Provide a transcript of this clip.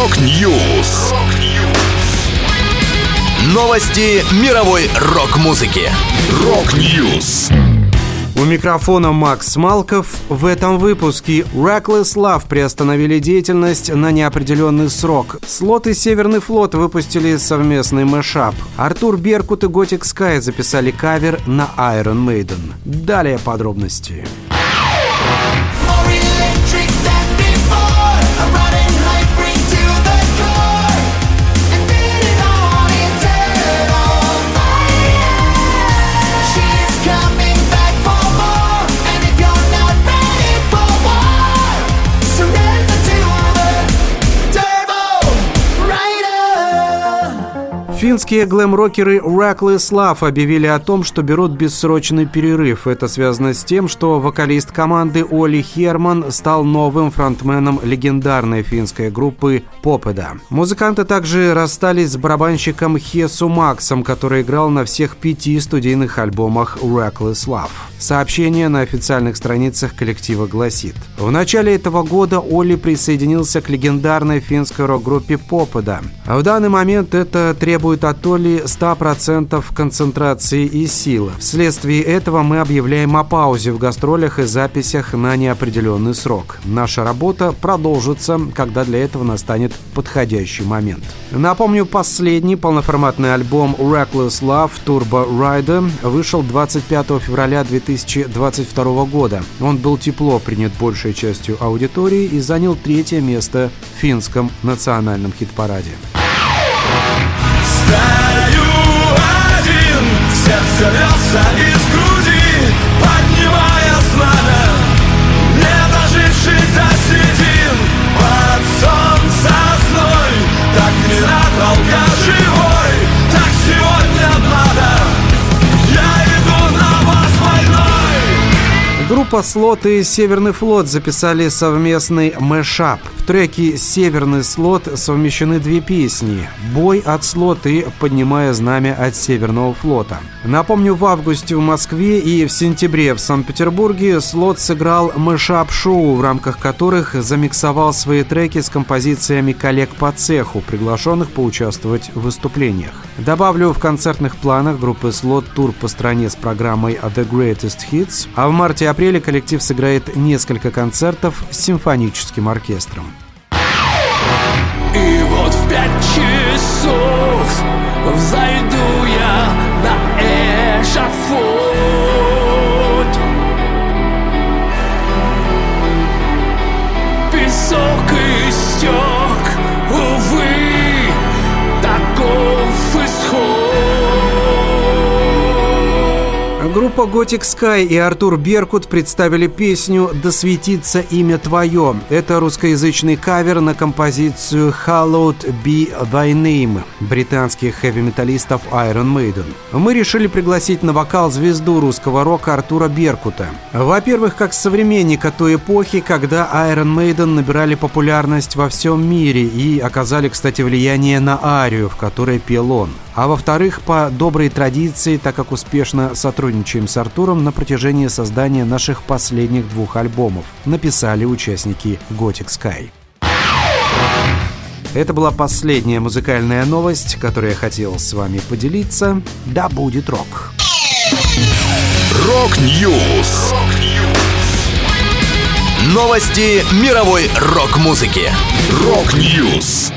Rock News. Новости мировой рок-музыки. Rock News. У микрофона Макс Малков. В этом выпуске Reckless Love приостановили деятельность на неопределенный срок. Слот и Северный флот выпустили совместный мэшап. Артур Беркут и Gothic Sky записали кавер на Iron Maiden. Далее подробности. Финские глэм-рокеры Reckless Love объявили о том, что берут бессрочный перерыв. Это связано с тем, что вокалист команды Оли Херман стал новым фронтменом легендарной финской группы Попеда. Музыканты также расстались с барабанщиком Хесу Максом, который играл на всех пяти студийных альбомах Reckless Love. Сообщение на официальных страницах коллектива гласит. В начале этого года Оли присоединился к легендарной финской рок-группе Попеда. В данный момент это требует требует от Оли 100% концентрации и силы. Вследствие этого мы объявляем о паузе в гастролях и записях на неопределенный срок. Наша работа продолжится, когда для этого настанет подходящий момент. Напомню, последний полноформатный альбом Reckless Love Turbo Rider вышел 25 февраля 2022 года. Он был тепло принят большей частью аудитории и занял третье место в финском национальном хит-параде. Стою один, сердце рвется из груди, поднимая знамя, не доживший до седин, под солнце зной, так не надолго живой, Группа «Слот» и «Северный флот» записали совместный мэшап – треке «Северный слот» совмещены две песни «Бой от слот» и «Поднимая знамя от Северного флота». Напомню, в августе в Москве и в сентябре в Санкт-Петербурге слот сыграл мэшап-шоу, в рамках которых замиксовал свои треки с композициями коллег по цеху, приглашенных поучаствовать в выступлениях. Добавлю, в концертных планах группы «Слот» тур по стране с программой «The Greatest Hits», а в марте-апреле коллектив сыграет несколько концертов с симфоническим оркестром. И вот в пять часов взойду Группа Gothic Sky и Артур Беркут представили песню «Да светится имя твое». Это русскоязычный кавер на композицию «Hallowed be thy name» британских хэви-металлистов Iron Maiden. Мы решили пригласить на вокал звезду русского рока Артура Беркута. Во-первых, как современника той эпохи, когда Iron Maiden набирали популярность во всем мире и оказали, кстати, влияние на арию, в которой пел он. А во-вторых, по доброй традиции, так как успешно сотрудничаем с Артуром на протяжении создания наших последних двух альбомов, написали участники Gothic Sky. Это была последняя музыкальная новость, которую я хотел с вами поделиться. Да будет рок! Rock News! Новости мировой рок-музыки. Rock News!